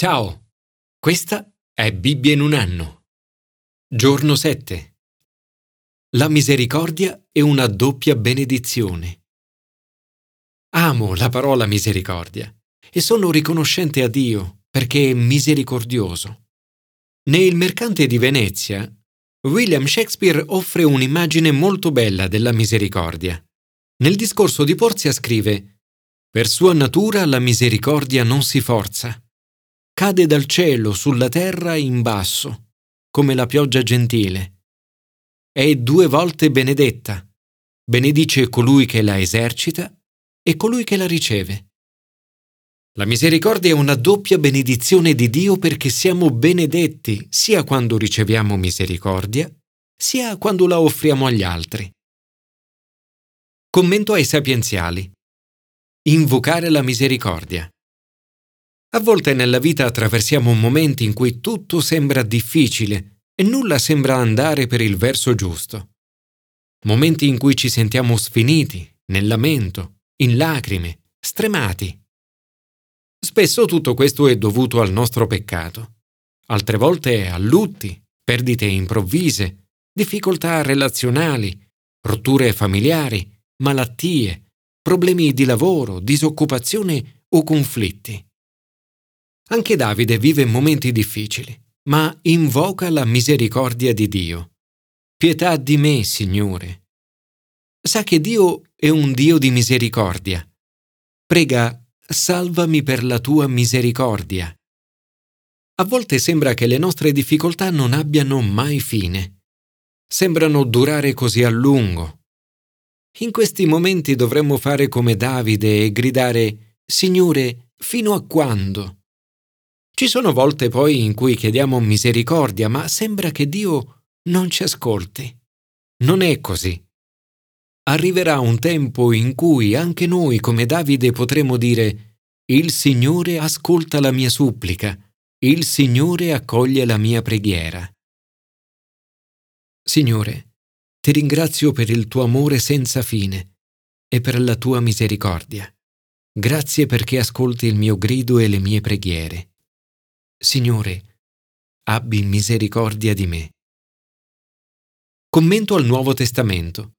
Ciao, questa è Bibbia in un anno. Giorno 7. La misericordia è una doppia benedizione. Amo la parola misericordia e sono riconoscente a Dio perché è misericordioso. Nel Mercante di Venezia, William Shakespeare offre un'immagine molto bella della misericordia. Nel discorso di Porzia scrive Per sua natura la misericordia non si forza cade dal cielo sulla terra in basso, come la pioggia gentile. È due volte benedetta. Benedice colui che la esercita e colui che la riceve. La misericordia è una doppia benedizione di Dio perché siamo benedetti sia quando riceviamo misericordia, sia quando la offriamo agli altri. Commento ai sapienziali. Invocare la misericordia. A volte nella vita attraversiamo momenti in cui tutto sembra difficile e nulla sembra andare per il verso giusto. Momenti in cui ci sentiamo sfiniti, nel lamento, in lacrime, stremati. Spesso tutto questo è dovuto al nostro peccato, altre volte a lutti, perdite improvvise, difficoltà relazionali, rotture familiari, malattie, problemi di lavoro, disoccupazione o conflitti. Anche Davide vive momenti difficili, ma invoca la misericordia di Dio. Pietà di me, Signore. Sa che Dio è un Dio di misericordia. Prega, salvami per la tua misericordia. A volte sembra che le nostre difficoltà non abbiano mai fine. Sembrano durare così a lungo. In questi momenti dovremmo fare come Davide e gridare, Signore, fino a quando? Ci sono volte poi in cui chiediamo misericordia, ma sembra che Dio non ci ascolti. Non è così. Arriverà un tempo in cui anche noi come Davide potremo dire Il Signore ascolta la mia supplica, il Signore accoglie la mia preghiera. Signore, ti ringrazio per il tuo amore senza fine e per la tua misericordia. Grazie perché ascolti il mio grido e le mie preghiere. Signore, abbi misericordia di me. Commento al Nuovo Testamento.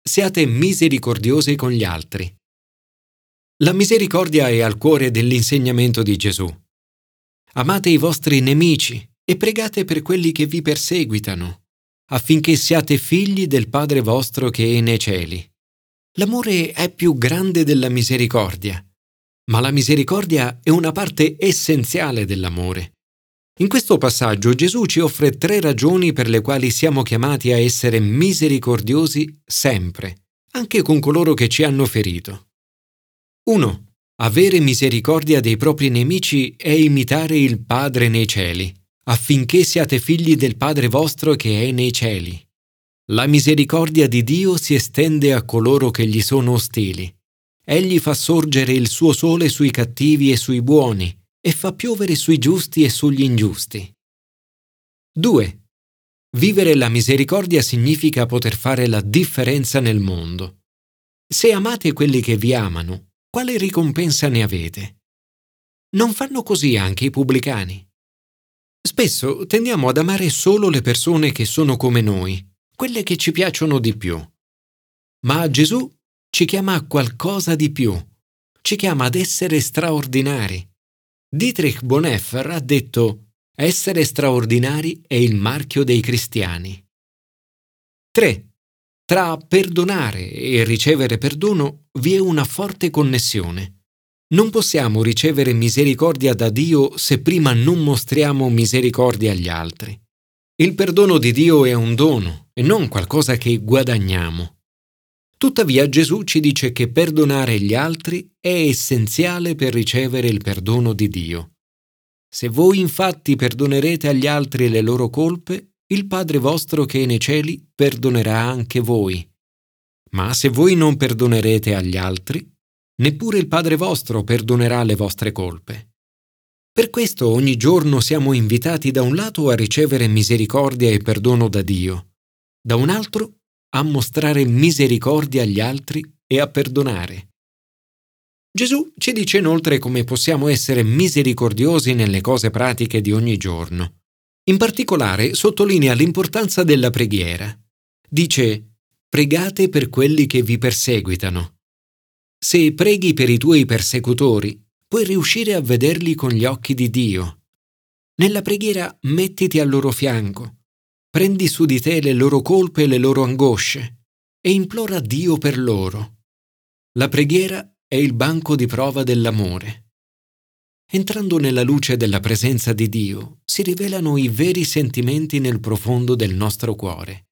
Siate misericordiosi con gli altri. La misericordia è al cuore dell'insegnamento di Gesù. Amate i vostri nemici e pregate per quelli che vi perseguitano, affinché siate figli del Padre vostro che è nei cieli. L'amore è più grande della misericordia ma la misericordia è una parte essenziale dell'amore. In questo passaggio Gesù ci offre tre ragioni per le quali siamo chiamati a essere misericordiosi sempre, anche con coloro che ci hanno ferito. 1. Avere misericordia dei propri nemici è imitare il Padre nei cieli, affinché siate figli del Padre vostro che è nei cieli. La misericordia di Dio si estende a coloro che gli sono ostili. Egli fa sorgere il suo sole sui cattivi e sui buoni e fa piovere sui giusti e sugli ingiusti. 2. Vivere la misericordia significa poter fare la differenza nel mondo. Se amate quelli che vi amano, quale ricompensa ne avete? Non fanno così anche i pubblicani. Spesso tendiamo ad amare solo le persone che sono come noi, quelle che ci piacciono di più. Ma Gesù ci chiama a qualcosa di più, ci chiama ad essere straordinari. Dietrich Bonhoeffer ha detto essere straordinari è il marchio dei cristiani. 3. Tra perdonare e ricevere perdono vi è una forte connessione. Non possiamo ricevere misericordia da Dio se prima non mostriamo misericordia agli altri. Il perdono di Dio è un dono e non qualcosa che guadagniamo. Tuttavia Gesù ci dice che perdonare gli altri è essenziale per ricevere il perdono di Dio. Se voi infatti perdonerete agli altri le loro colpe, il Padre vostro che è nei cieli perdonerà anche voi. Ma se voi non perdonerete agli altri, neppure il Padre vostro perdonerà le vostre colpe. Per questo ogni giorno siamo invitati da un lato a ricevere misericordia e perdono da Dio, da un altro a mostrare misericordia agli altri e a perdonare. Gesù ci dice inoltre come possiamo essere misericordiosi nelle cose pratiche di ogni giorno. In particolare sottolinea l'importanza della preghiera. Dice, pregate per quelli che vi perseguitano. Se preghi per i tuoi persecutori, puoi riuscire a vederli con gli occhi di Dio. Nella preghiera mettiti al loro fianco, prendi su di te le loro colpe e le loro angosce e implora Dio per loro. La preghiera è il banco di prova dell'amore. Entrando nella luce della presenza di Dio, si rivelano i veri sentimenti nel profondo del nostro cuore.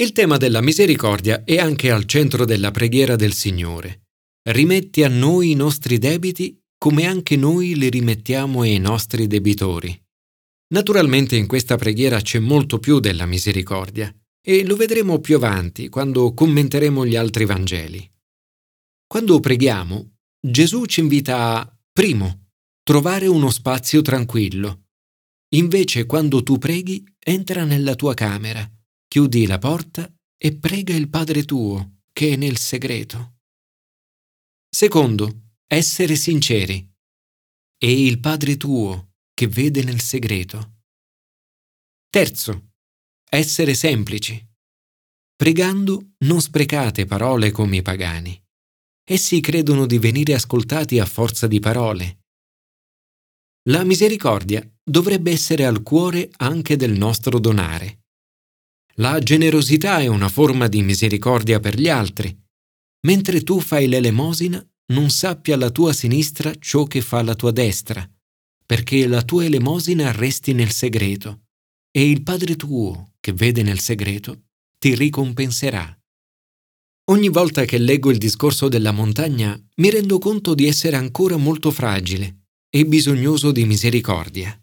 Il tema della misericordia è anche al centro della preghiera del Signore. Rimetti a noi i nostri debiti come anche noi li rimettiamo ai nostri debitori. Naturalmente in questa preghiera c'è molto più della misericordia e lo vedremo più avanti quando commenteremo gli altri Vangeli. Quando preghiamo, Gesù ci invita a, primo, trovare uno spazio tranquillo. Invece, quando tu preghi, entra nella tua camera, chiudi la porta e prega il Padre tuo, che è nel segreto. Secondo, essere sinceri. E il Padre tuo, che vede nel segreto. Terzo, essere semplici. Pregando non sprecate parole come i pagani. Essi credono di venire ascoltati a forza di parole. La misericordia dovrebbe essere al cuore anche del nostro donare. La generosità è una forma di misericordia per gli altri. Mentre tu fai l'elemosina, non sappia la tua sinistra ciò che fa la tua destra, perché la tua elemosina resti nel segreto, e il Padre tuo, che vede nel segreto, ti ricompenserà. Ogni volta che leggo il discorso della montagna mi rendo conto di essere ancora molto fragile e bisognoso di misericordia.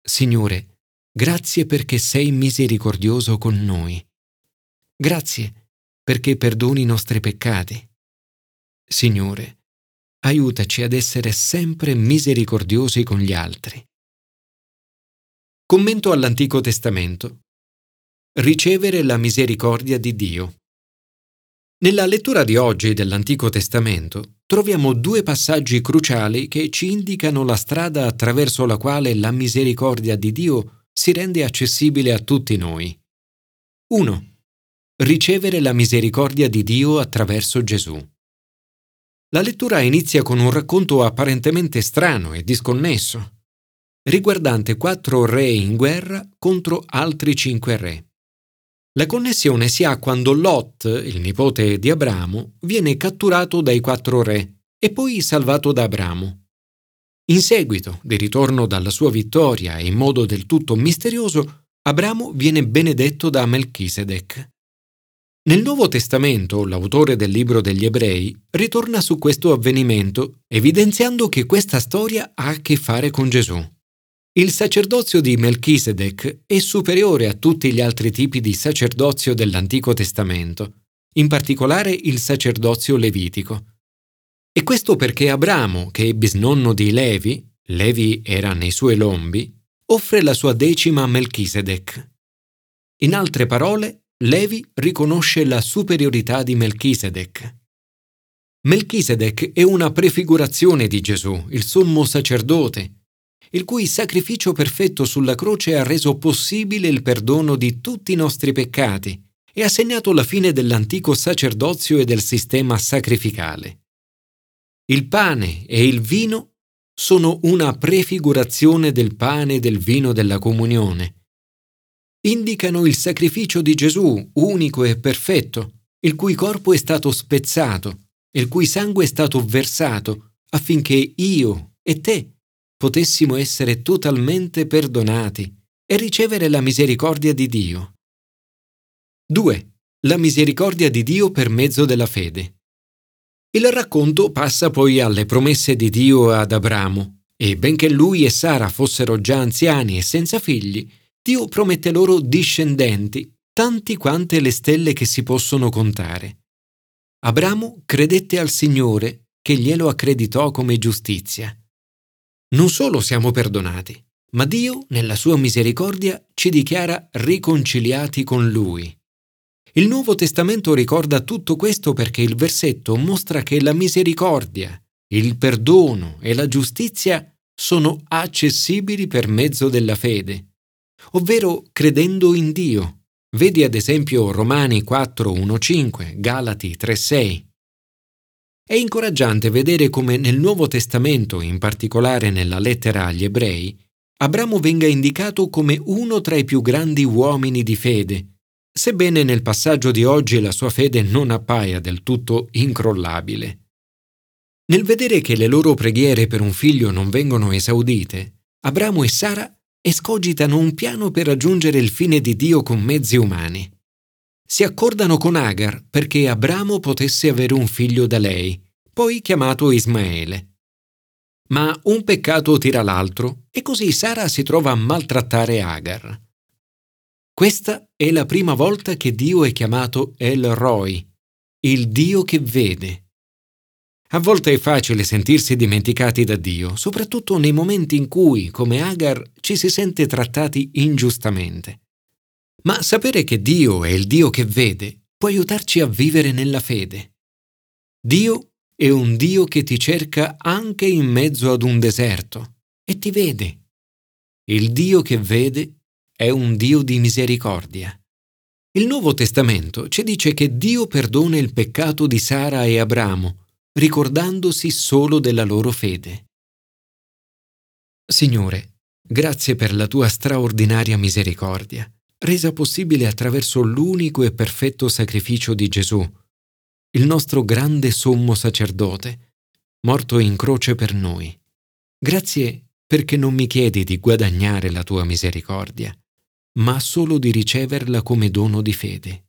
Signore, grazie perché sei misericordioso con noi. Grazie perché perdoni i nostri peccati. Signore, aiutaci ad essere sempre misericordiosi con gli altri. Commento all'Antico Testamento. Ricevere la misericordia di Dio. Nella lettura di oggi dell'Antico Testamento troviamo due passaggi cruciali che ci indicano la strada attraverso la quale la misericordia di Dio si rende accessibile a tutti noi. 1. Ricevere la misericordia di Dio attraverso Gesù. La lettura inizia con un racconto apparentemente strano e disconnesso, riguardante quattro re in guerra contro altri cinque re. La connessione si ha quando Lot, il nipote di Abramo, viene catturato dai quattro re e poi salvato da Abramo. In seguito, di ritorno dalla sua vittoria e in modo del tutto misterioso, Abramo viene benedetto da Melchisedec. Nel Nuovo Testamento, l'autore del libro degli Ebrei ritorna su questo avvenimento, evidenziando che questa storia ha a che fare con Gesù. Il sacerdozio di Melchisedec è superiore a tutti gli altri tipi di sacerdozio dell'Antico Testamento, in particolare il sacerdozio levitico. E questo perché Abramo, che è bisnonno di Levi, Levi era nei suoi lombi, offre la sua decima a Melchisedec. In altre parole, Levi riconosce la superiorità di Melchisedec. Melchisedec è una prefigurazione di Gesù, il sommo sacerdote, il cui sacrificio perfetto sulla croce ha reso possibile il perdono di tutti i nostri peccati e ha segnato la fine dell'antico sacerdozio e del sistema sacrificale. Il pane e il vino sono una prefigurazione del pane e del vino della comunione. Indicano il sacrificio di Gesù, unico e perfetto, il cui corpo è stato spezzato, il cui sangue è stato versato, affinché io e te potessimo essere totalmente perdonati e ricevere la misericordia di Dio. 2. La misericordia di Dio per mezzo della fede. Il racconto passa poi alle promesse di Dio ad Abramo, e benché lui e Sara fossero già anziani e senza figli, Dio promette loro discendenti, tanti quante le stelle che si possono contare. Abramo credette al Signore, che glielo accreditò come giustizia non solo siamo perdonati, ma Dio, nella sua misericordia, ci dichiara riconciliati con Lui. Il Nuovo Testamento ricorda tutto questo perché il versetto mostra che la misericordia, il perdono e la giustizia sono accessibili per mezzo della fede, ovvero credendo in Dio. Vedi ad esempio Romani 4.1.5, Galati 3.6. È incoraggiante vedere come nel Nuovo Testamento, in particolare nella lettera agli ebrei, Abramo venga indicato come uno tra i più grandi uomini di fede, sebbene nel passaggio di oggi la sua fede non appaia del tutto incrollabile. Nel vedere che le loro preghiere per un figlio non vengono esaudite, Abramo e Sara escogitano un piano per raggiungere il fine di Dio con mezzi umani. Si accordano con Agar perché Abramo potesse avere un figlio da lei, poi chiamato Ismaele. Ma un peccato tira l'altro e così Sara si trova a maltrattare Agar. Questa è la prima volta che Dio è chiamato El Roy, il Dio che vede. A volte è facile sentirsi dimenticati da Dio, soprattutto nei momenti in cui, come Agar, ci si sente trattati ingiustamente. Ma sapere che Dio è il Dio che vede può aiutarci a vivere nella fede. Dio è un Dio che ti cerca anche in mezzo ad un deserto e ti vede. Il Dio che vede è un Dio di misericordia. Il Nuovo Testamento ci dice che Dio perdona il peccato di Sara e Abramo ricordandosi solo della loro fede. Signore, grazie per la tua straordinaria misericordia, resa possibile attraverso l'unico e perfetto sacrificio di Gesù, il nostro grande sommo sacerdote, morto in croce per noi. Grazie perché non mi chiedi di guadagnare la tua misericordia, ma solo di riceverla come dono di fede.